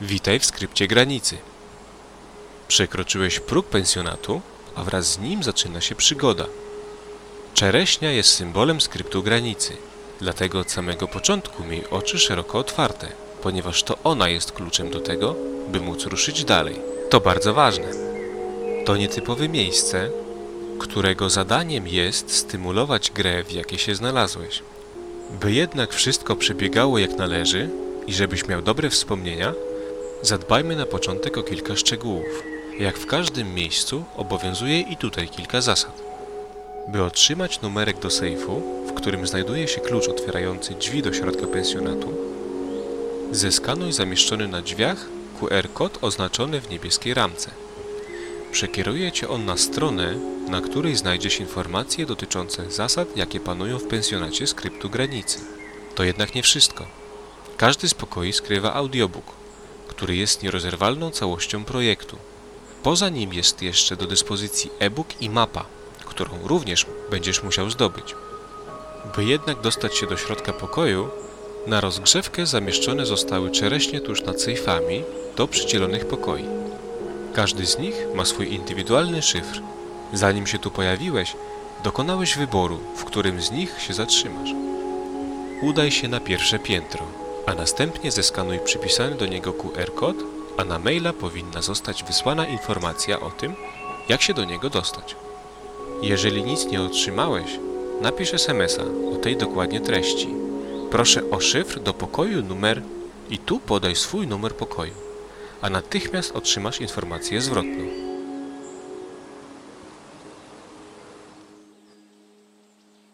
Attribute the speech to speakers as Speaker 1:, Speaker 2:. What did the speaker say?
Speaker 1: Witaj w skrypcie granicy. Przekroczyłeś próg pensjonatu, a wraz z nim zaczyna się przygoda. Czereśnia jest symbolem skryptu granicy, dlatego od samego początku miej oczy szeroko otwarte, ponieważ to ona jest kluczem do tego, by móc ruszyć dalej. To bardzo ważne. To nietypowe miejsce, którego zadaniem jest stymulować grę, w jakiej się znalazłeś. By jednak wszystko przebiegało jak należy i żebyś miał dobre wspomnienia, zadbajmy na początek o kilka szczegółów. Jak w każdym miejscu obowiązuje i tutaj kilka zasad. By otrzymać numerek do sejfu, w którym znajduje się klucz otwierający drzwi do środka pensjonatu, zeskanuj zamieszczony na drzwiach QR kod oznaczony w niebieskiej ramce. Przekieruje Cię on na stronę, na której znajdziesz informacje dotyczące zasad, jakie panują w pensjonacie skryptu granicy. To jednak nie wszystko. Każdy z pokoi skrywa audiobook, który jest nierozerwalną całością projektu. Poza nim jest jeszcze do dyspozycji e-book i mapa, którą również będziesz musiał zdobyć. By jednak dostać się do środka pokoju, na rozgrzewkę zamieszczone zostały czereśnie tuż nad sejfami do przydzielonych pokoi. Każdy z nich ma swój indywidualny szyfr. Zanim się tu pojawiłeś, dokonałeś wyboru, w którym z nich się zatrzymasz. Udaj się na pierwsze piętro, a następnie zeskanuj przypisany do niego QR kod, a na maila powinna zostać wysłana informacja o tym, jak się do niego dostać. Jeżeli nic nie otrzymałeś, napisz SMS-a o tej dokładnie treści. Proszę o szyfr do pokoju numer i tu podaj swój numer pokoju, a natychmiast otrzymasz informację zwrotną.